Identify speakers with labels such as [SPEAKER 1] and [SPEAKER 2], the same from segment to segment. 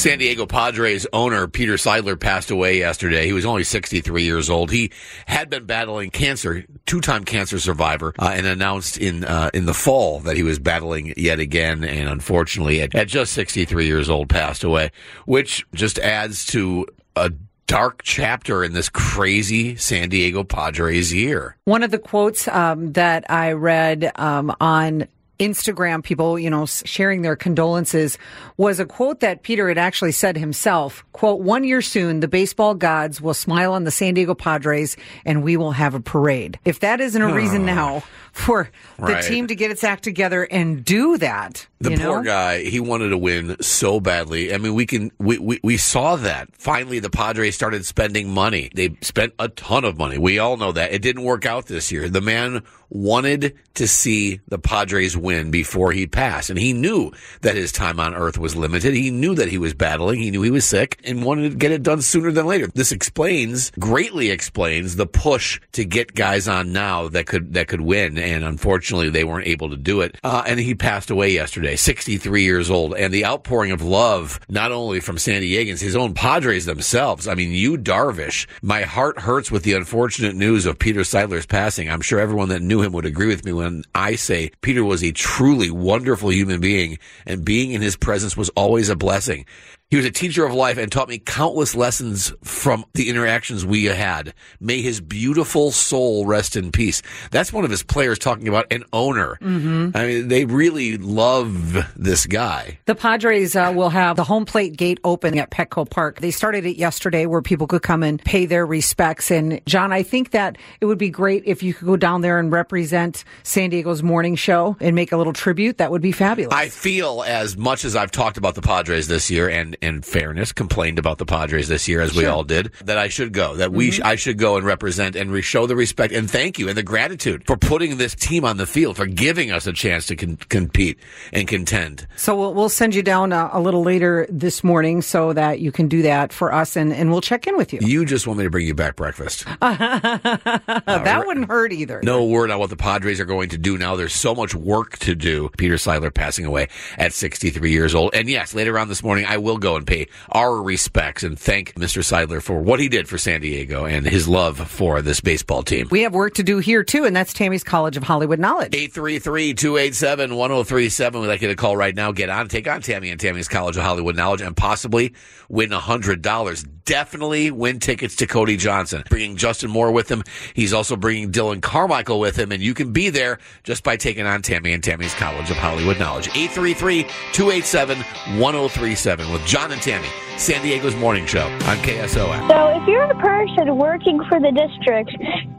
[SPEAKER 1] San Diego Padres owner Peter Seidler passed away yesterday. He was only 63 years old. He had been battling cancer, two-time cancer survivor, uh, and announced in uh, in the fall that he was battling yet again, and unfortunately, at, at just 63 years old, passed away, which just adds to a dark chapter in this crazy San Diego Padres year.
[SPEAKER 2] One of the quotes um, that I read um, on Instagram, people, you know, sharing their condolences was a quote that Peter had actually said himself. Quote, one year soon, the baseball gods will smile on the San Diego Padres and we will have a parade. If that isn't a reason now for the
[SPEAKER 1] Right.
[SPEAKER 2] team to get its act together and do that,
[SPEAKER 1] The poor
[SPEAKER 2] know?
[SPEAKER 1] guy, he wanted to win so badly. I mean, we can we, we we saw that. Finally, the Padres started spending money. They spent a ton of money. We all know that. It didn't work out this year. The man wanted to see the Padres win before he passed, and he knew that his time on earth was limited. He knew that he was battling. He knew he was sick and wanted to get it done sooner than later. This explains greatly explains the push to get guys on now that could that could win, and unfortunately, they weren't able to do it. Uh, and he passed away yesterday, 63 years old, and the outpouring of love not only from San Diegans, his own Padres themselves. I mean, Yu Darvish, my heart hurts with the unfortunate news of Peter Seidler's passing. I'm sure everyone that knew him would agree with me when I say Peter was a truly wonderful human being, and being in his presence was always a blessing. He was a teacher of life and taught me countless lessons from the interactions we had. May his beautiful soul rest in peace. That's one of his players talking about an owner. Mm-hmm. I mean, they really love this guy.
[SPEAKER 2] The Padres uh, will have the home plate gate open at Petco Park. They started it yesterday where people could come and pay their respects. And John, I think that it would be great if you could go down there and represent San Diego's morning show and make a little tribute. That would be fabulous.
[SPEAKER 1] I feel as much as I've talked about the Padres this year and in fairness complained about the Padres this year as we all did that I should go that we sh- I should go and represent and re- show the respect and thank you and the gratitude for putting this team on the field for giving us a chance to con- compete and contend.
[SPEAKER 2] so we'll, we'll send you down uh, a little later this morning so that you can do that for us and, and we'll check in with you.
[SPEAKER 1] You just want me to bring you back breakfast.
[SPEAKER 2] that wouldn't hurt either.
[SPEAKER 1] No word on what the Padres are going to do now. There's so much work to do. Peter Seidler passing away at 63 years old. And yes, later on this morning, I will go and pay our respects and thank Mr. Seidler for what he did for San Diego and his love for this baseball team.
[SPEAKER 2] We have work to do here too, and that's Tammy's College of Hollywood Knowledge.
[SPEAKER 1] 833-287-1037. We'd like you to call right now. Get on, take on Tammy and Tammy's College of Hollywood Knowledge and possibly win $100. Definitely win tickets to Cody Johnson. Bringing Justin Moore with him. He's also bringing Dylan Carmichael with him, and you can be there just by taking on Tammy and Tammy's College of Hollywood Knowledge. 833-287-1037 with John and Tammy, San Diego's morning show on KSON.
[SPEAKER 3] So if you're a person working for the district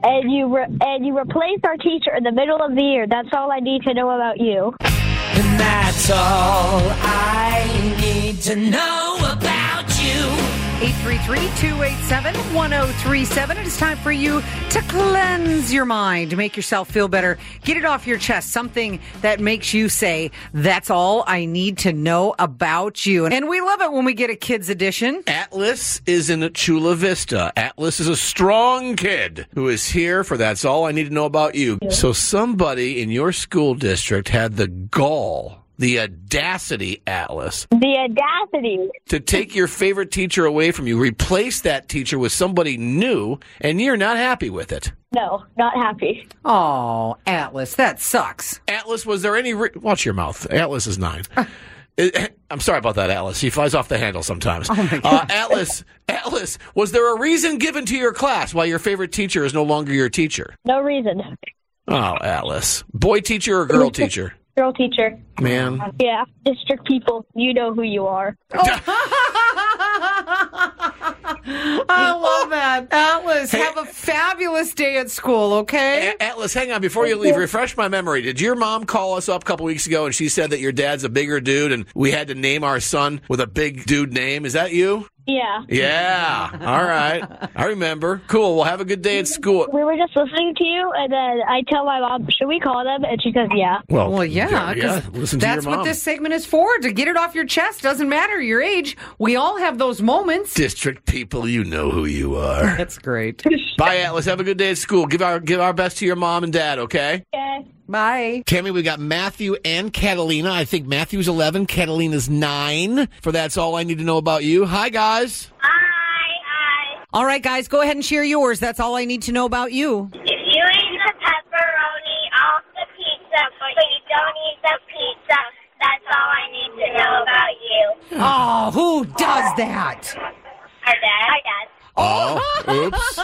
[SPEAKER 3] and you re- and you replace our teacher in the middle of the year, that's all I need to know about you.
[SPEAKER 4] And that's all I need to know about you.
[SPEAKER 2] 833-287-1037. It is time for you to cleanse your mind, to make yourself feel better. Get it off your chest. Something that makes you say, that's all I need to know about you. And we love it when we get a kids edition.
[SPEAKER 1] Atlas is in Chula Vista. Atlas is a strong kid who is here for That's All I Need to Know About You. So somebody in your school district had the gall, the audacity, Atlas,
[SPEAKER 3] The audacity.
[SPEAKER 1] to take your favorite teacher away from you, replace that teacher with somebody new, and you're not happy with it.
[SPEAKER 3] No, not happy.
[SPEAKER 2] Oh, Atlas, that sucks.
[SPEAKER 1] Atlas, was there any. Re- Watch your mouth. Atlas is nine. Eh, I'm sorry about that, Atlas. He flies off the handle sometimes. uh, Atlas, Atlas, was there a reason given to your class why your favorite teacher is no longer your teacher?
[SPEAKER 3] No reason.
[SPEAKER 1] Oh, Atlas. Boy teacher or girl teacher?
[SPEAKER 3] Girl teacher.
[SPEAKER 1] Man.
[SPEAKER 3] Yeah, district people, you know who you are. Oh.
[SPEAKER 2] I love that. Atlas, have a fabulous day at school, okay?
[SPEAKER 1] A- Atlas, hang on. Before you leave, refresh my memory. Did your mom call us up a couple weeks ago and she said that your dad's a bigger dude and we had to name our son with a big dude name? Is that you?
[SPEAKER 3] Yeah.
[SPEAKER 1] Yeah. All right. I remember. Cool. Well, have a good day at school.
[SPEAKER 3] We were just listening to you, and then I tell my mom, should we call them? And she says, yeah.
[SPEAKER 2] Well, yeah.
[SPEAKER 1] Listen to
[SPEAKER 2] that's
[SPEAKER 1] your mom.
[SPEAKER 2] what this segment is for to get it off your chest. Doesn't matter your age. We all have those moments.
[SPEAKER 1] District people, you know who you are.
[SPEAKER 2] That's great.
[SPEAKER 1] Bye, Atlas. Have a good day at school. Give our give our best to your mom and dad. Okay.
[SPEAKER 3] Okay.
[SPEAKER 2] Bye.
[SPEAKER 1] Tammy, we got Matthew and Catalina. I think Matthew's 11, Catalina's 9. For That's All I Need to Know About You. Hi, guys.
[SPEAKER 5] Hi, hi.
[SPEAKER 2] All right, guys, go ahead and share yours. That's all I need to know about you.
[SPEAKER 5] If you eat the pepperoni off the pizza, but you don't eat the pizza, that's all I need to know about you.
[SPEAKER 2] Oh, who does that?
[SPEAKER 5] Our dad. Our dad.
[SPEAKER 1] Oh, oops.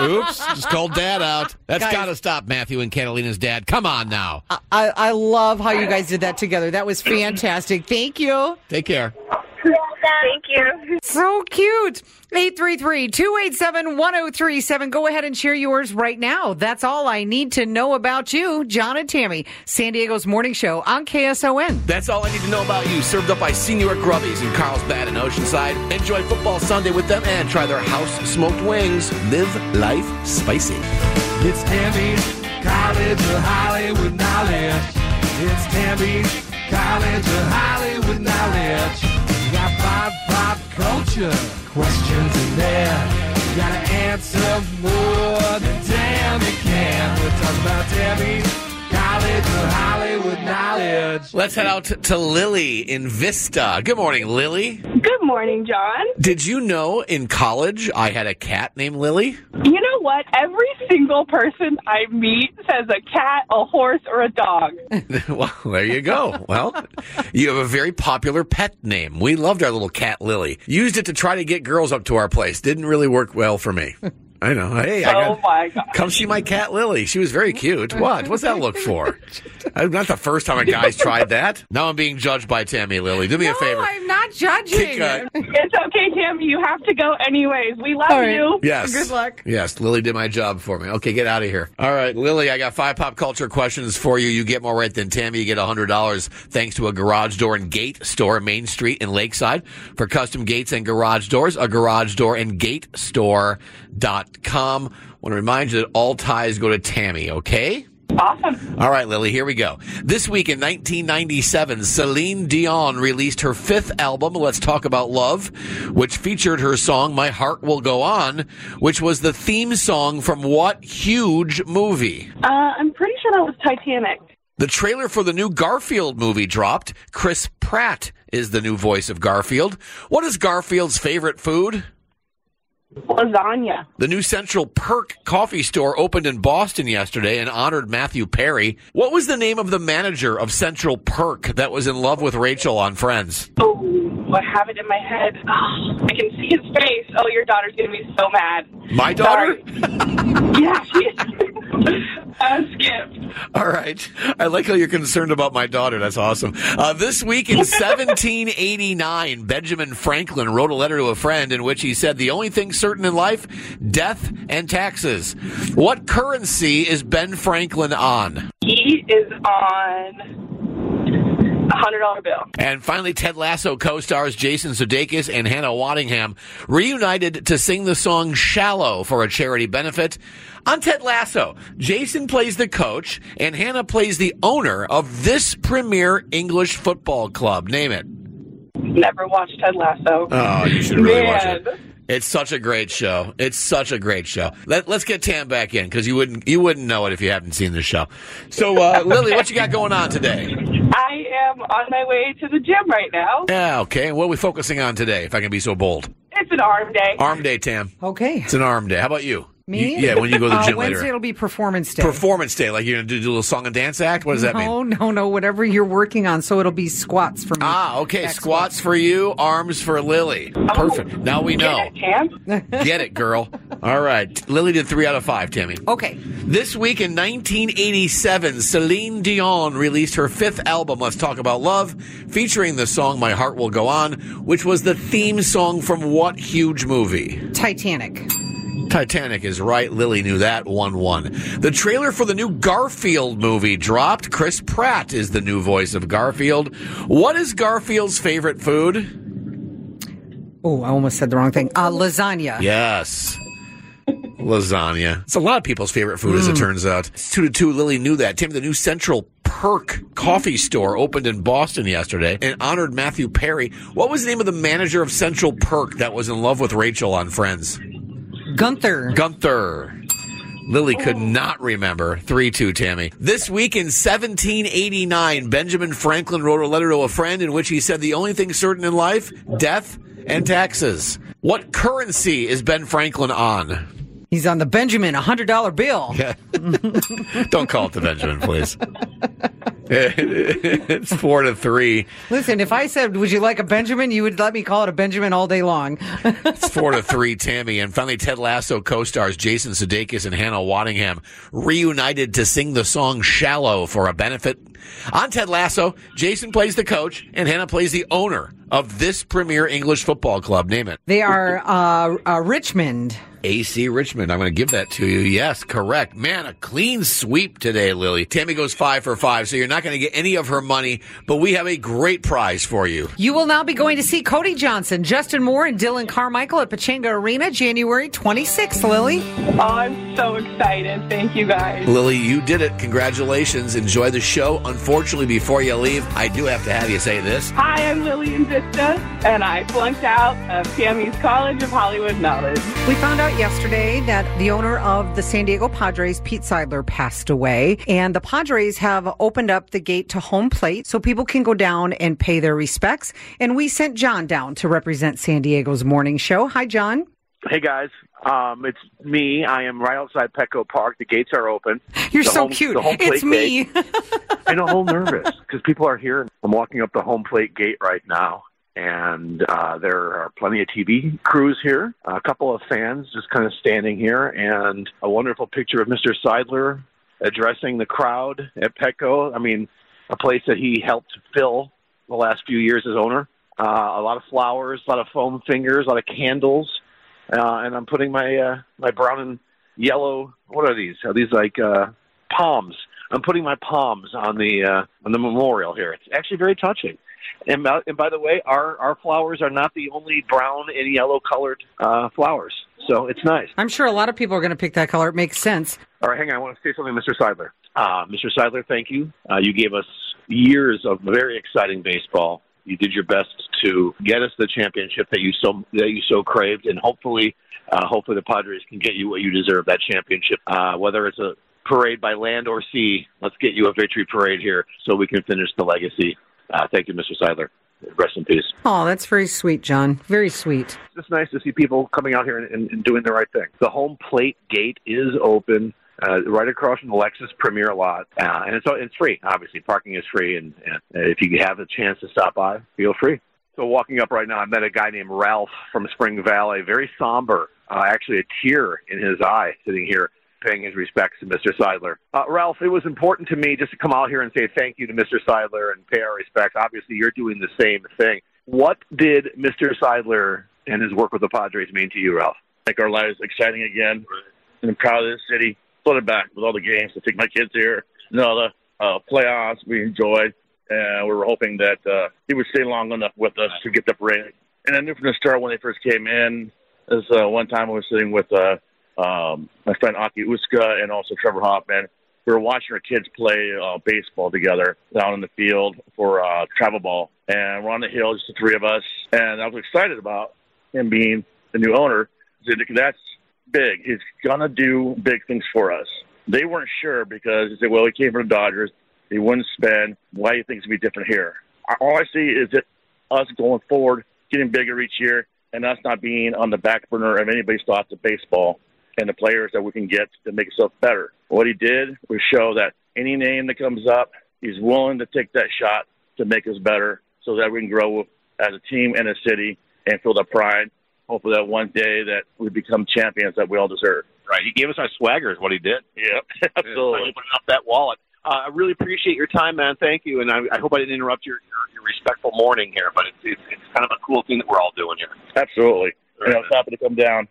[SPEAKER 1] Oops. Just called dad out. That's
[SPEAKER 2] Guys.
[SPEAKER 1] got to stop, Matthew and Catalina's dad. Come on now.
[SPEAKER 2] I, I love how you guys did that together. That was fantastic. Thank you.
[SPEAKER 1] Take care.
[SPEAKER 5] Thank you.
[SPEAKER 2] So cute. 833-287-1037. Go ahead and share yours right now. That's all I need to know about you. John and Tammy, San Diego's morning show on KSON.
[SPEAKER 1] That's all I need to know about you. Served up by Señor Grubby's in Carlsbad and Oceanside. Enjoy football Sunday with them and try their house smoked wings. Live life spicy.
[SPEAKER 4] It's Tammy's College of Hollywood Knowledge. It's Tammy's College of Hollywood Knowledge. You got pop, pop culture questions in there. You gotta answer more than Tammy can. We're talking about Tammy's College of Hollywood Knowledge.
[SPEAKER 1] Let's head out to, to Lily in Vista. Good morning, Lily.
[SPEAKER 6] Good morning, John.
[SPEAKER 1] Did you know in college I had a cat named Lily?
[SPEAKER 6] You know what? Every single person I meet says a cat, a horse, or a dog.
[SPEAKER 1] well, there you go. Well, you have a very popular pet name. We loved our little cat Lily. Used it to try to get girls up to our place. Didn't really work well for me. I know. Hey, I
[SPEAKER 6] Oh
[SPEAKER 1] got,
[SPEAKER 6] my god.
[SPEAKER 1] come see my cat Lily. She was very cute. What? What's that look for? Uh, Not the first time a guy's tried that. Now I'm being judged by Tammy Lily. Do me a
[SPEAKER 2] No,
[SPEAKER 1] favor.
[SPEAKER 2] I'm not judging.
[SPEAKER 1] Kick, uh,
[SPEAKER 6] It's okay, Tammy. You have to go anyways. We love
[SPEAKER 2] All right.
[SPEAKER 6] you.
[SPEAKER 1] Yes.
[SPEAKER 2] Good luck.
[SPEAKER 1] Yes, Lily did my job for me. Okay, get out of here. All right, Lily, I got five pop culture questions for you. You get more right than Tammy. You get $100 thanks to a garage door and gate store, Main Street in Lakeside. For custom gates and garage doors, a garage door and gate store. store.com. want to remind you that all ties go to Tammy, okay?
[SPEAKER 6] Awesome.
[SPEAKER 1] All right, Lily, here we go. This week in 1997, Celine Dion released her fifth album, Let's Talk About Love, which featured her song My Heart Will Go On, which was the theme song from what huge movie?
[SPEAKER 6] Uh, I'm pretty sure that was Titanic.
[SPEAKER 1] The trailer for the new Garfield movie dropped. Chris Pratt is the new voice of Garfield. What is Garfield's favorite food?
[SPEAKER 6] Lasagna.
[SPEAKER 1] The new Central Perk coffee store opened in Boston yesterday and honored Matthew Perry. What was the name of the manager of Central Perk that was in love with Rachel on Friends?
[SPEAKER 6] Oh, I have it in my head. Oh, I can see his face. Oh, your daughter's gonna be so mad.
[SPEAKER 1] My daughter?
[SPEAKER 6] Yeah, she uh, Skip.
[SPEAKER 1] All right. I like how you're concerned about my daughter. That's awesome. Uh, this week in 1789, Benjamin Franklin wrote a letter to a friend in which he said, The only thing certain in life, death and taxes. What currency is Ben Franklin on?
[SPEAKER 6] He is on a hundred dollar bill.
[SPEAKER 1] And finally, Ted Lasso co-stars Jason Sudeikis and Hannah Waddingham reunited to sing the song "Shallow" for a charity benefit. On Ted Lasso, Jason plays the coach and Hannah plays the owner of this premier English football club. Name it.
[SPEAKER 6] Never watched Ted Lasso.
[SPEAKER 1] Oh, you should really watch it. It's such a great show. It's such a great show. Let, let's get Tam back in because you wouldn't you wouldn't know it if you haven't seen the show. So, uh, Lily, what you got going on today?
[SPEAKER 6] I am on my way to the gym right now.
[SPEAKER 1] Yeah, okay. What are we focusing on today? If I can be so bold.
[SPEAKER 6] It's an arm day.
[SPEAKER 1] Arm day, Tam.
[SPEAKER 2] Okay.
[SPEAKER 1] It's an arm day. How about you?
[SPEAKER 2] Me?
[SPEAKER 1] You- yeah, when you go to the
[SPEAKER 2] Uh,
[SPEAKER 1] gym
[SPEAKER 2] Wednesday
[SPEAKER 1] later.
[SPEAKER 2] it'll be performance day.
[SPEAKER 1] Performance day, like you're gonna do, do a little song and dance act. What does that mean?
[SPEAKER 2] no, no, no. Whatever you're working on, so it'll be squats for me.
[SPEAKER 1] Ah, okay.
[SPEAKER 2] Back
[SPEAKER 1] Squats for you, arms for Lily. Perfect. Now we know.
[SPEAKER 6] Get it,
[SPEAKER 1] Get it, girl. All right. Lily did three out of five, Tammy.
[SPEAKER 2] Okay.
[SPEAKER 1] This week in 1987, Celine Dion released her fifth album, Let's Talk About Love, featuring the song My Heart Will Go On, which was the theme song from what huge movie?
[SPEAKER 2] Titanic.
[SPEAKER 1] Titanic is right. Lily knew that. 1 1. The trailer for the new Garfield movie dropped. Chris Pratt is the new voice of Garfield. What is Garfield's favorite food?
[SPEAKER 2] Oh, I almost said the wrong thing. Uh, lasagna.
[SPEAKER 1] Yes. Lasagna. It's a lot of people's favorite food, as it turns out. Two to two, Lily knew that. Tim, the new Central Perk coffee store opened in Boston yesterday and honored Matthew Perry. What was the name of the manager of Central Perk that was in love with Rachel on Friends?
[SPEAKER 2] Gunther.
[SPEAKER 1] Gunther. Lily oh. could not remember. 3 2, Tammy. This week in 1789, Benjamin Franklin wrote a letter to a friend in which he said the only thing certain in life death and taxes. What currency is Ben Franklin on?
[SPEAKER 2] He's on the Benjamin $100 bill.
[SPEAKER 1] Yeah. Don't call it the Benjamin, please. it's four to three.
[SPEAKER 2] Listen, if I said, would you like a Benjamin, you would let me call it a Benjamin all day long.
[SPEAKER 1] It's four to three, Tammy. And finally, Ted Lasso co-stars Jason Sudeikis and Hannah Waddingham reunited to sing the song "Shallow" for a benefit. On Ted Lasso, Jason plays the coach and Hannah plays the owner of this premier English football club. Name it.
[SPEAKER 2] They are uh, uh, Richmond.
[SPEAKER 1] AC Richmond. I'm going to give that to you. Yes, correct. Man, a clean sweep today, Lily. Tammy goes five for five, so you're not going to get any of her money, but we have a great prize for you.
[SPEAKER 2] You will now be going to see Cody Johnson, Justin Moore, and Dylan Carmichael at Pechanga Arena January 26th, Lily.
[SPEAKER 6] Oh, I'm so excited. Thank you guys.
[SPEAKER 1] Lily, you did it. Congratulations. Enjoy the show. Unfortunately, before you leave, I do have to have you say this.
[SPEAKER 6] Hi, I'm Lillian Vista, and I flunked out of Tammy's College of Hollywood Knowledge.
[SPEAKER 2] We found out yesterday that the owner of the San Diego Padres, Pete Seidler, passed away. And the Padres have opened up the gate to home plate so people can go down and pay their respects. And we sent John down to represent San Diego's morning show. Hi, John.
[SPEAKER 7] Hey guys, um, it's me. I am right outside Petco Park. The gates are open.
[SPEAKER 2] You're
[SPEAKER 7] The
[SPEAKER 2] so
[SPEAKER 7] home-
[SPEAKER 2] cute. It's me.
[SPEAKER 7] I'm a little nervous because people are here. I'm walking up the home plate gate right now, and uh, there are plenty of TV crews here. A couple of fans just kind of standing here, and a wonderful picture of Mr. Seidler addressing the crowd at Petco. I mean, a place that he helped fill the last few years as owner. Uh, a lot of flowers, a lot of foam fingers, a lot of candles, uh, and I'm putting my uh, my brown and yellow. What are these? Are these like uh, palms? I'm putting my palms on the uh, on the memorial here. It's actually very touching. And, by- and by the way, our our flowers are not the only brown and yellow colored uh, flowers, so it's nice.
[SPEAKER 2] I'm sure a lot of people are going to pick that color. It makes sense.
[SPEAKER 7] All right, hang on. I want to say something, Mr. Seidler. Uh, Mr. Seidler, thank you. Uh, you gave us years of very exciting baseball. You did your best to get us the championship that you so that you so craved, and hopefully, uh, hopefully the Padres can get you what you deserve that championship. Uh, whether it's a parade by land or sea, let's get you a victory parade here so we can finish the legacy. Uh, thank you, Mr. Seidler. Rest in peace.
[SPEAKER 2] Oh, that's very sweet, John. Very sweet.
[SPEAKER 7] It's just nice to see people coming out here and, and, and doing the right thing. The home plate gate is open. Uh, right across from the Lexus Premier lot, uh, and it's it's free. Obviously, parking is free, and, and if you have a chance to stop by, feel free. So, walking up right now, I met a guy named Ralph from Spring Valley, very somber, uh, actually a tear in his eye, sitting here paying his respects to Mr. Seidler. Uh, Ralph, it was important to me just to come out here and say thank you to Mr. Seidler and pay our respects. Obviously, you're doing the same thing. What did Mr. Seidler and his work with the Padres mean to you, Ralph?
[SPEAKER 8] make our lives exciting again. And I'm proud of this city. It back with all the games to take my kids here. And all the uh, playoffs we enjoyed. And we were hoping that uh, he would stay long enough with us to get the parade. And I knew from the start when they first came in, this uh, one time I was sitting with uh, um, my friend Aki Uska and also Trevor Hoffman. We were watching our kids play uh, baseball together down in the field for uh, travel ball. And we're on the hill, just the three of us. And I was excited about him being the new owner. That's big. He's to do big things for us. They weren't sure because they said, well, he came from the Dodgers. He wouldn't spend. Why do you think it's to be different here? All I see is that us going forward, getting bigger each year, and us not being on the back burner of anybody's thoughts of baseball and the players that we can get to make us better. What he did was show that any name that comes up, he's willing to take that shot to make us better so that we can grow as a team and a city and feel the pride. Hopefully that one day that we become champions that we all deserve.
[SPEAKER 7] Right. He gave us our swagger, is what he did.
[SPEAKER 8] Yeah, absolutely.
[SPEAKER 7] Opening up that wallet. Uh, I really appreciate your time, man. Thank you, and I, I hope I didn't interrupt your, your, your respectful morning here, but it's, it's it's kind of a cool thing that we're all doing here.
[SPEAKER 8] Absolutely. And I was happy to come down.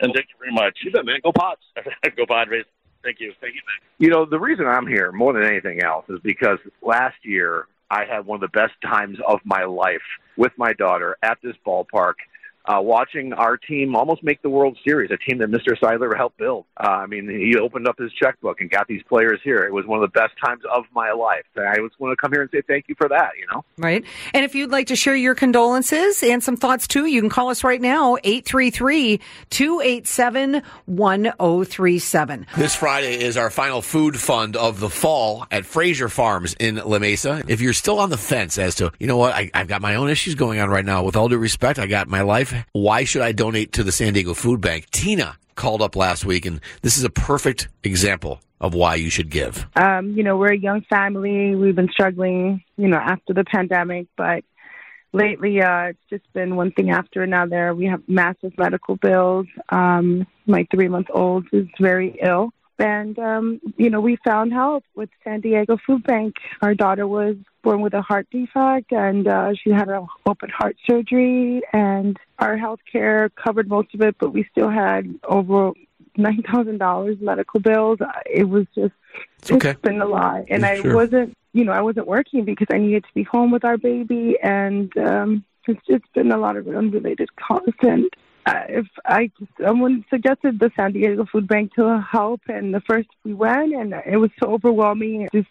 [SPEAKER 8] And thank you very much.
[SPEAKER 7] You bet, man. Go Pots.
[SPEAKER 8] Go Padres. Thank you. Thank you, man.
[SPEAKER 7] You know, the reason I'm here more than anything else is because last year I had one of the best times of my life with my daughter at this ballpark. Uh, watching our team almost make the World Series, a team that Mr. Seidler helped build. Uh, I mean, he opened up his checkbook and got these players here. It was one of the best times of my life. I just want to come here and say thank you for that. You know.
[SPEAKER 2] Right. And if you'd like to share your condolences and some thoughts too, you can call us right now, 833 287 1037.
[SPEAKER 1] This Friday is our final food fund of the fall at Frazier Farms in La Mesa. If you're still on the fence as to, you know what, I, I've got my own issues going on right now. With all due respect, I got my life. Why should I donate to the San Diego Food Bank? Tina called up last week, and this is a perfect example of why you should give.
[SPEAKER 9] Um, you know, we're a young family. We've been struggling, you know, after the pandemic, but lately uh, it's just been one thing after another. We have massive medical bills. Um, my three month old is very ill. And, um, you know, we found help with San Diego Food Bank. Our daughter was born with a heart defect and uh, she had an open heart surgery and our health care covered most of it, but we still had over nine thousand dollars medical bills. It was just
[SPEAKER 1] It's okay.
[SPEAKER 9] it's been a lot, and
[SPEAKER 1] Yeah,
[SPEAKER 9] I
[SPEAKER 1] sure.
[SPEAKER 9] wasn't, you know, I wasn't working because I needed to be home with our baby, and um, it's just been a lot of unrelated costs. And uh, Uh, if I someone suggested the San Diego Food Bank to help, and the first we went, and it was so overwhelming. It just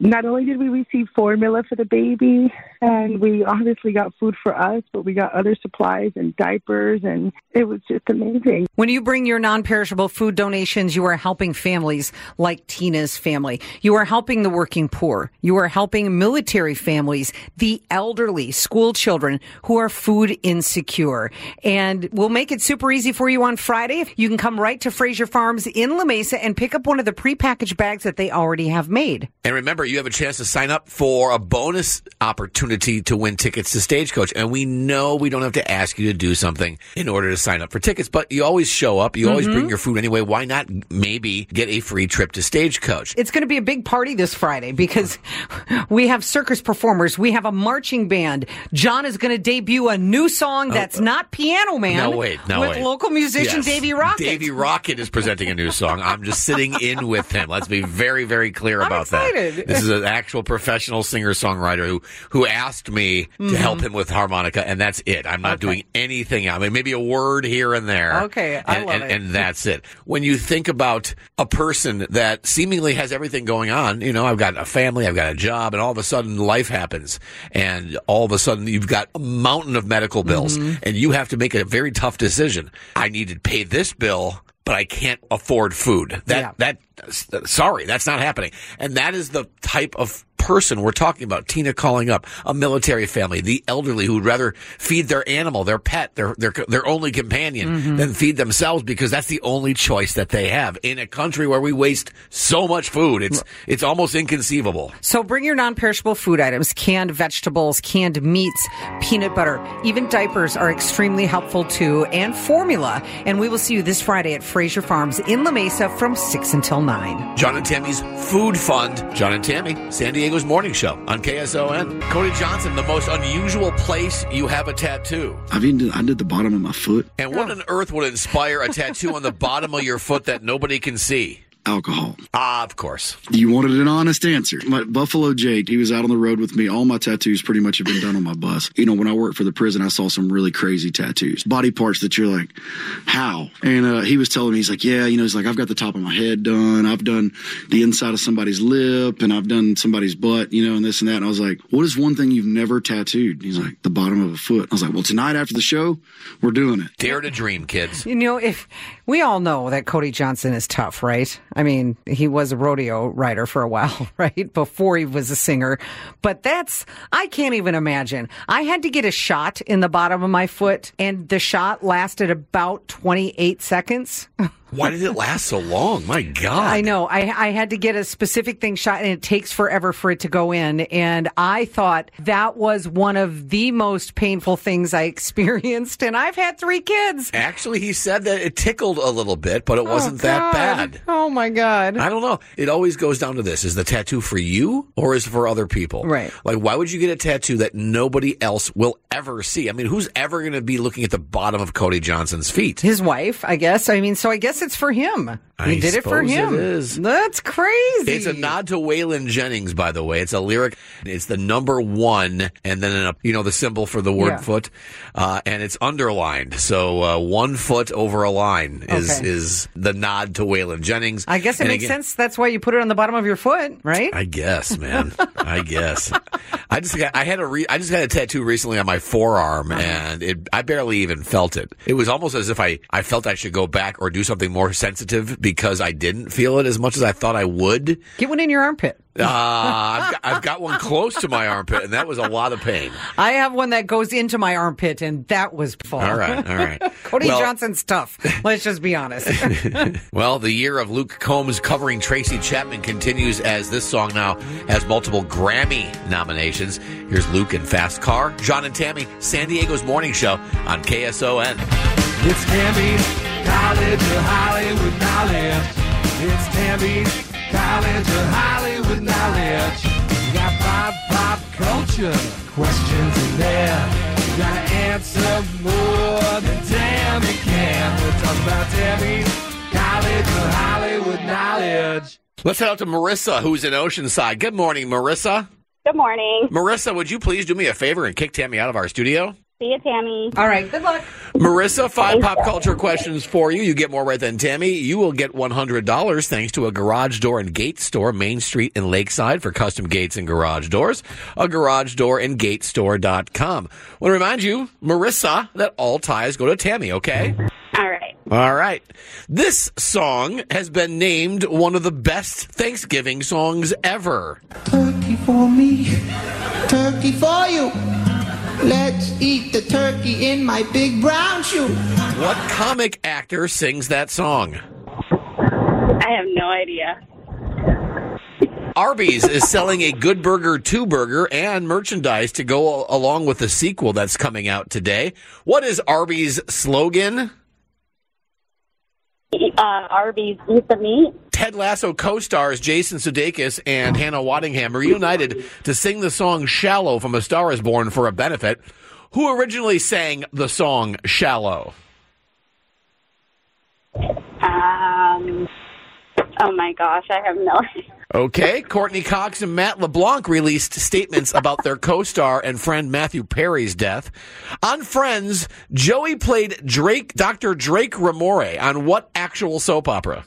[SPEAKER 9] not only did we receive formula for the baby, and we obviously got food for us, but we got other supplies and diapers, and it was just amazing.
[SPEAKER 2] When you bring your non perishable food donations, you are helping families like Tina's family. You are helping the working poor. You are helping military families, the elderly, school children who are food insecure. And we'll make it super easy for you on Friday. You can come right to Frazier Farms in La Mesa and pick up one of the prepackaged bags that they already have made.
[SPEAKER 1] And remember, you have a chance to sign up for a bonus opportunity to win tickets to Stagecoach. And we know we don't have to ask you to do something in order to sign up for tickets, but you always show up. You always bring mm-hmm. your food anyway. Why not maybe get a free trip to Stagecoach?
[SPEAKER 2] It's going to be a big party this Friday because we have circus performers. We have a marching band. John is going to debut a new song uh, that's not Piano Man.
[SPEAKER 1] No, wait, no,
[SPEAKER 2] With
[SPEAKER 1] wait.
[SPEAKER 2] local musician
[SPEAKER 1] Yes.
[SPEAKER 2] Davey Rocket.
[SPEAKER 1] Davey Rocket is presenting a new song. I'm just sitting in with him. Let's be very, very clear
[SPEAKER 2] I'm
[SPEAKER 1] about
[SPEAKER 2] excited.
[SPEAKER 1] that. This is an actual professional singer songwriter who who asked me to help
[SPEAKER 2] Mm-hmm.
[SPEAKER 1] him with harmonica, and that's it. I'm not doing anything. I mean, maybe a word here and there.
[SPEAKER 2] Okay, I
[SPEAKER 1] and,
[SPEAKER 2] love
[SPEAKER 1] and,
[SPEAKER 2] it.
[SPEAKER 1] and that's it. When you think about a person that seemingly has everything going on, you know, I've got a family, I've got a job, and all of a sudden life happens, and all of a sudden you've got a mountain of medical bills,
[SPEAKER 2] Mm-hmm.
[SPEAKER 1] and you have to make a very tough decision. I need to pay this bill. But I can't afford food. That
[SPEAKER 2] Yeah.
[SPEAKER 1] that sorry, that's not happening. And that is the type of person we're talking about. Tina calling up a military family, the elderly who would rather feed their animal, their pet, their their their only companion mm-hmm. than feed themselves because that's the only choice that they have in a country where we waste so much food. It's it's almost inconceivable.
[SPEAKER 2] So bring your non-perishable food items, canned vegetables, canned meats, peanut butter, even diapers are extremely helpful too, and formula. And we will see you this Friday at Frazier Farms in La Mesa from 6 until 9.
[SPEAKER 1] John and Tammy's Food Fund. John and Tammy, San Diego's morning show on KSON. Cody Johnson, the most unusual place you have a tattoo.
[SPEAKER 10] I've even I did the bottom of my foot.
[SPEAKER 1] And what oh. on earth would inspire a tattoo on the bottom of your foot that nobody can see?
[SPEAKER 10] Alcohol.
[SPEAKER 1] Ah, of course.
[SPEAKER 10] You wanted an honest answer. My Buffalo Jake, he was out on the road with me. All my tattoos pretty much have been done on my bus. You know, when I worked for the prison, I saw some really crazy tattoos, body parts that you're like, how? And uh, he was telling me, he's like, yeah, you know, he's like, I've got the top of my head done. I've done the inside of somebody's lip, and I've done somebody's butt, you know, and this and that. And I was like, what is one thing you've never tattooed? He's like, the bottom of a foot. I was like, well, tonight after the show, we're doing it.
[SPEAKER 1] Dare to dream, kids.
[SPEAKER 2] You know, if we all know that Cody Johnson is tough, right? I mean, he was a rodeo rider for a while, right? Before he was a singer. But that's, I can't even imagine. I had to get a shot in the bottom of my foot and the shot lasted about 28 seconds.
[SPEAKER 1] Why did it last so long? My God.
[SPEAKER 2] I know. I, I had to get a specific thing shot and it takes forever for it to go in. And I thought that was one of the most painful things I experienced. And I've had three kids.
[SPEAKER 1] Actually, he said that it tickled a little bit, but it oh, wasn't
[SPEAKER 2] Oh,
[SPEAKER 1] that bad.
[SPEAKER 2] Oh my God.
[SPEAKER 1] I don't know. It always goes down to this. Is the tattoo for you or is it for other people?
[SPEAKER 2] Right.
[SPEAKER 1] Like, why would you get a tattoo that nobody else will ever see? I mean, who's ever going to be looking at the bottom of Cody Johnson's feet?
[SPEAKER 2] his wife, I guess. I mean, so I guess it's for him.
[SPEAKER 1] I
[SPEAKER 2] he did it for him.
[SPEAKER 1] is.
[SPEAKER 2] That's crazy.
[SPEAKER 1] It's a nod to Waylon Jennings, by the way. It's a lyric. It's the number one, and then a, you know the symbol for the word
[SPEAKER 2] Yeah.
[SPEAKER 1] foot, uh, and it's underlined. So uh, one foot over a line is
[SPEAKER 2] Okay.
[SPEAKER 1] is the nod to Waylon Jennings.
[SPEAKER 2] I guess it
[SPEAKER 1] And
[SPEAKER 2] makes
[SPEAKER 1] again-
[SPEAKER 2] sense. That's why you put it on the bottom of your foot, right?
[SPEAKER 1] I guess, man. I guess. I just got. I had a. Re, I just got a tattoo recently on my forearm,
[SPEAKER 2] Uh-huh.
[SPEAKER 1] and it. I barely even felt it. It was almost as if I. I felt I should go back or do something more sensitive because I didn't feel it as much as I thought I would.
[SPEAKER 2] Get one in your armpit.
[SPEAKER 1] Uh, I've, got, I've got one close to my armpit, and that was a lot of pain.
[SPEAKER 2] I have one that goes into my armpit, and that was fun.
[SPEAKER 1] All right, all right.
[SPEAKER 2] Cody
[SPEAKER 1] Well-
[SPEAKER 2] Johnson's tough. Let's just be honest.
[SPEAKER 1] Well, the year of Luke Combs covering Tracy Chapman continues as this song now has multiple Grammy nominations. Here's Luke and Fast Car, John and Tammy, San Diego's morning show on KSON.
[SPEAKER 4] It's Tammy's College of Hollywood Knowledge. It's Tammy's College of Hollywood Knowledge. You got pop, pop culture questions in there. You gotta answer more than Tammy can. We're talking about Tammy's College of Hollywood Knowledge.
[SPEAKER 1] Let's head out to Marissa, who's in Oceanside. Good morning, Marissa.
[SPEAKER 11] Good morning.
[SPEAKER 1] Marissa, would you please do me a favor and kick Tammy out of our studio?
[SPEAKER 11] See you, Tammy.
[SPEAKER 2] All right. Good luck.
[SPEAKER 1] Marissa, five pop culture questions for you. You get more right than Tammy. You will get $100 thanks to a garage door and gate store, Main Street in Lakeside for custom gates and garage doors. A garage door and gate store.com. Want to remind you, Marissa, that all ties go to Tammy, okay?
[SPEAKER 11] All right.
[SPEAKER 1] All right. This song has been named one of the best Thanksgiving songs ever.
[SPEAKER 12] Turkey for me, turkey for you. Let's eat the turkey in my big brown shoe.
[SPEAKER 1] What comic actor sings that song?
[SPEAKER 11] I have no idea.
[SPEAKER 1] Arby's is selling a Good Burger 2 burger and merchandise to go along with the sequel that's coming out today. What is Arby's slogan?
[SPEAKER 11] Uh, Arby's eat the meat.
[SPEAKER 1] Ted Lasso co-stars Jason Sudeikis and Hannah Waddingham reunited to sing the song Shallow from A Star is Born for a benefit. Who originally sang the song Shallow?
[SPEAKER 11] Um. Oh my gosh, I have no idea.
[SPEAKER 1] Okay, Courteney Cox and Matt LeBlanc released statements about their co-star and friend Matthew Perry's death. On Friends, Joey played Drake, Dr. Drake Ramore on what actual soap opera?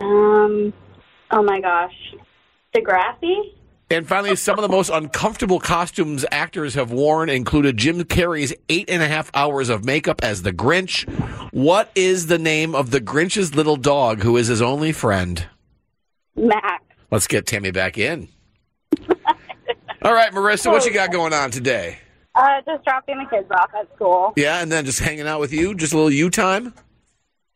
[SPEAKER 11] Um. Oh my gosh. Degrassi.
[SPEAKER 1] And finally, some of the most uncomfortable costumes actors have worn included Jim Carrey's eight and a half hours of makeup as the Grinch. What is the name of the Grinch's little dog who is his only friend?
[SPEAKER 11] Mac.
[SPEAKER 1] Let's get Tammy back in. All right, Marissa, what you got going on today?
[SPEAKER 11] Uh, just dropping the kids off at school.
[SPEAKER 1] Yeah, and then just hanging out with you, just a little you time.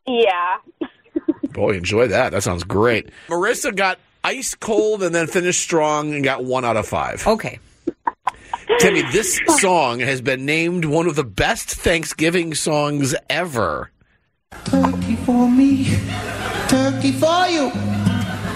[SPEAKER 11] Yeah.
[SPEAKER 1] Boy, enjoy that. That sounds great. Marissa got ice cold and then finished strong and got one out of five.
[SPEAKER 2] Okay.
[SPEAKER 1] Timmy, this song has been named one of the best Thanksgiving songs ever.
[SPEAKER 12] Turkey for me, turkey for you.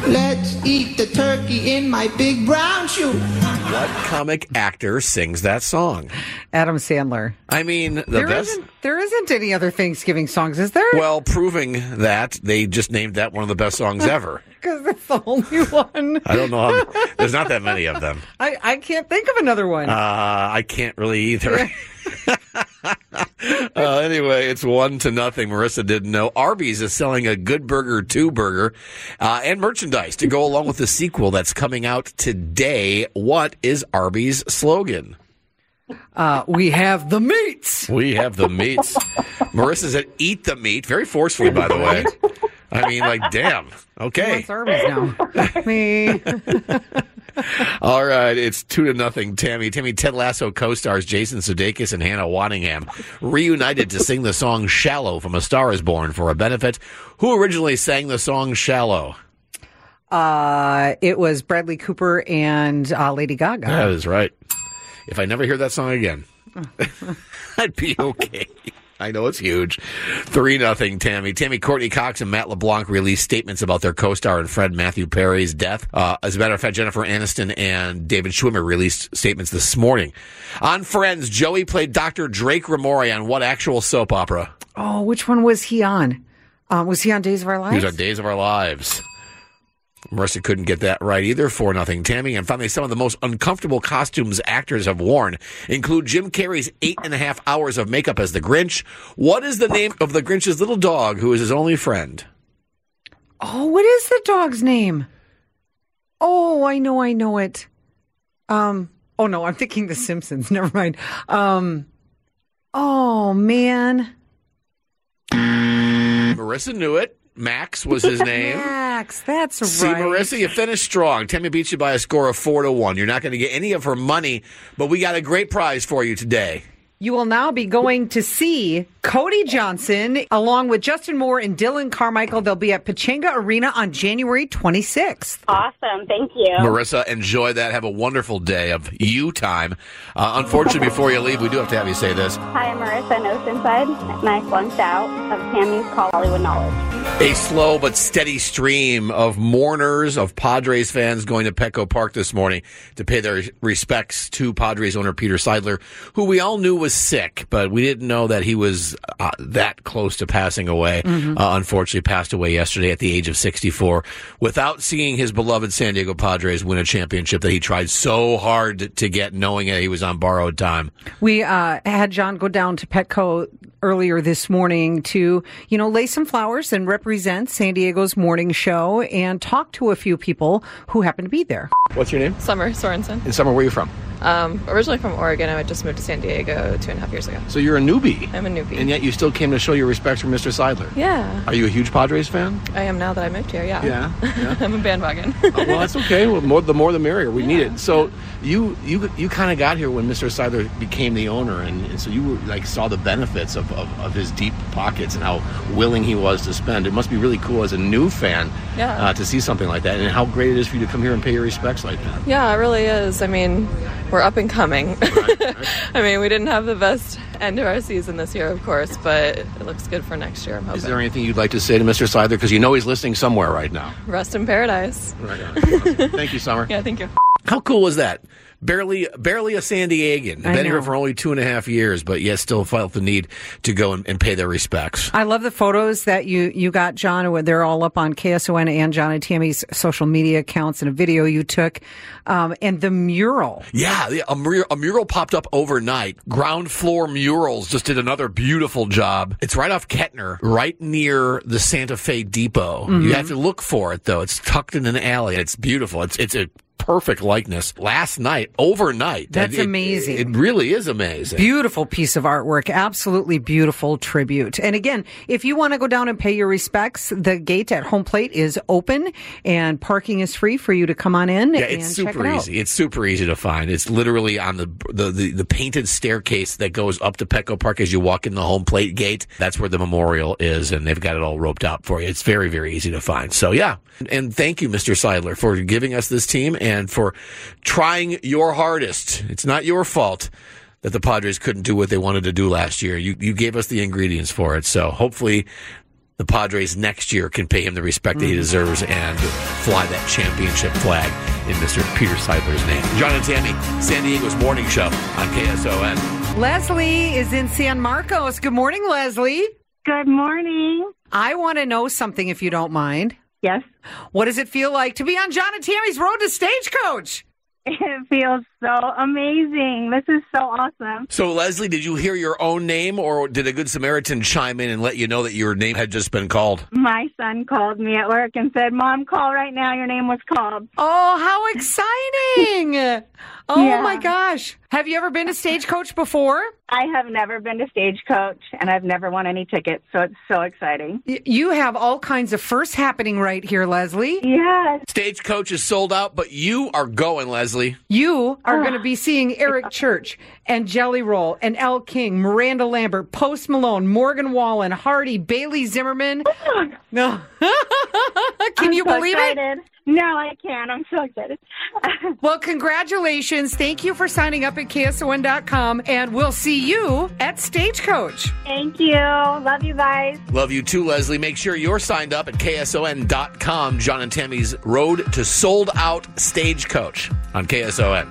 [SPEAKER 12] Let's eat the turkey in my big brown shoe.
[SPEAKER 1] What comic actor sings that song?
[SPEAKER 2] Adam Sandler.
[SPEAKER 1] I mean, the
[SPEAKER 2] There
[SPEAKER 1] best.
[SPEAKER 2] not there isn't any other Thanksgiving songs, is there?
[SPEAKER 1] Well, proving that they just named that one of the best songs ever.
[SPEAKER 2] Because it's the only one.
[SPEAKER 1] I don't know. How, there's not that many of them.
[SPEAKER 2] I, I can't think of another one.
[SPEAKER 1] Uh, I can't really either. uh, anyway, it's one to nothing. Marissa didn't know. Arby's is selling a Good Burger 2 burger uh, and merchandise to go along with the sequel that's coming out today. What is Arby's slogan?
[SPEAKER 2] Uh, we have the meats.
[SPEAKER 1] We have the meats. Marissa said, eat the meat. Very forcefully, by the way. I mean, like, damn. Okay.
[SPEAKER 2] Arby's now? Me.
[SPEAKER 1] All right, it's two to nothing. Tammy, Tammy, Ted Lasso co-stars Jason Sudeikis and Hannah Waddingham reunited to sing the song "Shallow" from A Star Is Born for a benefit. Who originally sang the song "Shallow"?
[SPEAKER 2] Uh, it was Bradley Cooper and uh, Lady Gaga.
[SPEAKER 1] That is right. If I never hear that song again, I'd be okay. I know it's huge. Three nothing, Tammy. Tammy Courteney Cox and Matt LeBlanc released statements about their co-star and friend Matthew Perry's death. Uh, as a matter of fact, Jennifer Aniston and David Schwimmer released statements this morning. On Friends, Joey played Dr. Drake Ramore on what actual soap opera?
[SPEAKER 2] Oh, which one was he on? Um, was he on Days of Our Lives?
[SPEAKER 1] He was on Days of Our Lives. Marissa couldn't get that right either. For nothing, Tammy. And finally, some of the most uncomfortable costumes actors have worn include Jim Carrey's eight and a half hours of makeup as the Grinch. What is the name of the Grinch's little dog who is his only friend?
[SPEAKER 2] Oh, what is the dog's name? Oh, I know, I know it. Um. Oh no, I'm thinking The Simpsons. Never mind. Um. Oh man,
[SPEAKER 1] Marissa knew it. Max was his name.
[SPEAKER 2] Max. That's right.
[SPEAKER 1] See, Marissa, you finished strong. Tammy beat you by a score of four to one. You're not going to get any of her money, but we got a great prize for you today.
[SPEAKER 2] You will now be going to see Cody Johnson along with Justin Moore and Dylan Carmichael. They'll be at Pechanga Arena on January 26th.
[SPEAKER 11] Awesome. Thank you.
[SPEAKER 1] Marissa, enjoy that. Have a wonderful day of you time. Uh, unfortunately, before you leave, we do have to have you say this.
[SPEAKER 11] Hi, I'm Marissa in Oceanside, and I flunked out of Tammy's Call Hollywood Knowledge.
[SPEAKER 1] A slow but steady stream of mourners, of Padres fans going to Petco Park this morning to pay their respects to Padres owner Peter Seidler, who we all knew was sick, but we didn't know that he was uh, that close to passing away.
[SPEAKER 2] Mm-hmm.
[SPEAKER 1] Uh, unfortunately, passed away yesterday at the age of 64 without seeing his beloved San Diego Padres win a championship that he tried so hard to get, knowing that he was on borrowed time.
[SPEAKER 2] We uh, had John go down to Petco earlier this morning to, you know, lay some flowers and represent San Diego's morning show and talk to a few people who happen to be there.
[SPEAKER 1] What's your name?
[SPEAKER 13] Summer Sorensen.
[SPEAKER 1] And Summer, where are you from?
[SPEAKER 13] Um, originally from Oregon, I just moved to San Diego two and a half years ago.
[SPEAKER 1] So you're a newbie.
[SPEAKER 13] I'm a newbie.
[SPEAKER 1] And yet you still came to show your respects for Mr. Seidler.
[SPEAKER 13] Yeah,
[SPEAKER 1] Are you a huge Padres fan?
[SPEAKER 13] I am now that I moved here. Yeah.
[SPEAKER 1] Yeah, yeah.
[SPEAKER 13] I'm a bandwagon.
[SPEAKER 1] Oh, well, that's okay. Well, more, the more the merrier. We need it. So you you you kind of got here when Mr. Seidler became the owner, and, and so you were, like saw the benefits of, of, of his deep pockets and how willing he was to spend. It must be really cool as a new fan
[SPEAKER 13] Yeah.
[SPEAKER 1] uh, to see something like that, and how great it is for you to come here and pay your respects like that.
[SPEAKER 13] yeah, it really is. I mean, we're up and coming. I mean, we didn't have the best end of our season this year, of course, but it looks good for next year.
[SPEAKER 1] Is there anything you'd like to say to Mr. Seidler? Because you know he's listening somewhere right now.
[SPEAKER 13] Rest in paradise.
[SPEAKER 1] Right. Thank you, Summer.
[SPEAKER 13] Yeah, thank you.
[SPEAKER 1] How cool was that? Barely, barely a San Diegan. Been here for only two and a half years, but yet still felt the need to go and, and pay their respects.
[SPEAKER 2] I love the photos that you, you got, John. They're all up on KSON and John and Tammy's social media accounts and a video you took. Um, and the mural.
[SPEAKER 1] Yeah, a, mur- a mural popped up overnight. Ground floor murals just did another beautiful job. It's right off Kettner, right near the Santa Fe Depot.
[SPEAKER 2] Mm-hmm.
[SPEAKER 1] You have to look for it though. It's tucked in an alley. It's beautiful. It's it's a perfect likeness. Last night, overnight.
[SPEAKER 2] That's
[SPEAKER 1] It- it-
[SPEAKER 2] amazing.
[SPEAKER 1] It, really is amazing.
[SPEAKER 2] Beautiful piece of artwork. Absolutely beautiful tribute. And again, if you want to go down and pay your respects, the gate at home plate is open and parking is free for you to come on in
[SPEAKER 1] Yeah,
[SPEAKER 2] and
[SPEAKER 1] it's
[SPEAKER 2] check
[SPEAKER 1] super
[SPEAKER 2] it out.
[SPEAKER 1] easy. It's super easy to find. It's literally on the, the the the painted staircase that goes up to Petco Park as you walk in the home plate gate. That's where the memorial is, and they've got it all roped out for you. It's very very easy to find. So yeah, and thank you, Mr. Seidler, for giving us this team and for trying your hardest. It's not your fault. That the Padres couldn't do what they wanted to do last year. You you gave us the ingredients for it. So hopefully the Padres next year can pay him the respect that he mm-hmm. deserves and fly that championship flag in Mr. Peter Seidler's name. John and Tammy, San Diego's morning show on KSON.
[SPEAKER 2] Leslie is in San Marcos. Good morning, Leslie.
[SPEAKER 14] Good morning.
[SPEAKER 2] I want to know something if you don't mind.
[SPEAKER 14] Yes.
[SPEAKER 2] What does it feel like to be on John and Tammy's Road to Stagecoach?
[SPEAKER 14] It feels so amazing. This is so awesome.
[SPEAKER 1] So, Leslie, did you hear your own name or did a Good Samaritan chime in and let you know that your name had just been called?
[SPEAKER 14] My son called me at work and said, Mom, call right now. Your name was called.
[SPEAKER 2] Oh, how exciting! oh
[SPEAKER 14] Yeah.
[SPEAKER 2] my gosh. Have you ever been to Stagecoach before?
[SPEAKER 14] I have never been to Stagecoach and I've never won any tickets, so it's so exciting.
[SPEAKER 2] Y- You have all kinds of firsts happening right here, Leslie.
[SPEAKER 14] Yes.
[SPEAKER 1] Stagecoach is sold out, but you are going, Leslie.
[SPEAKER 2] You are ah. going to be seeing Eric Church and Jelly Roll and Elle King, Miranda Lambert, Post Malone, Morgan Wallen, Hardy, Bailey Zimmerman. Oh no. Can
[SPEAKER 14] I'm
[SPEAKER 2] you
[SPEAKER 14] so
[SPEAKER 2] believe
[SPEAKER 14] excited. No, I can't. I'm so excited.
[SPEAKER 2] Well, congratulations. Thank you for signing up at KSON.com, and we'll see you at Stagecoach.
[SPEAKER 14] Thank you. Love you guys.
[SPEAKER 1] Love you too, Leslie. Make sure you're signed up at KSON.com. John and Tammy's Road to Sold Out Stagecoach on KSON.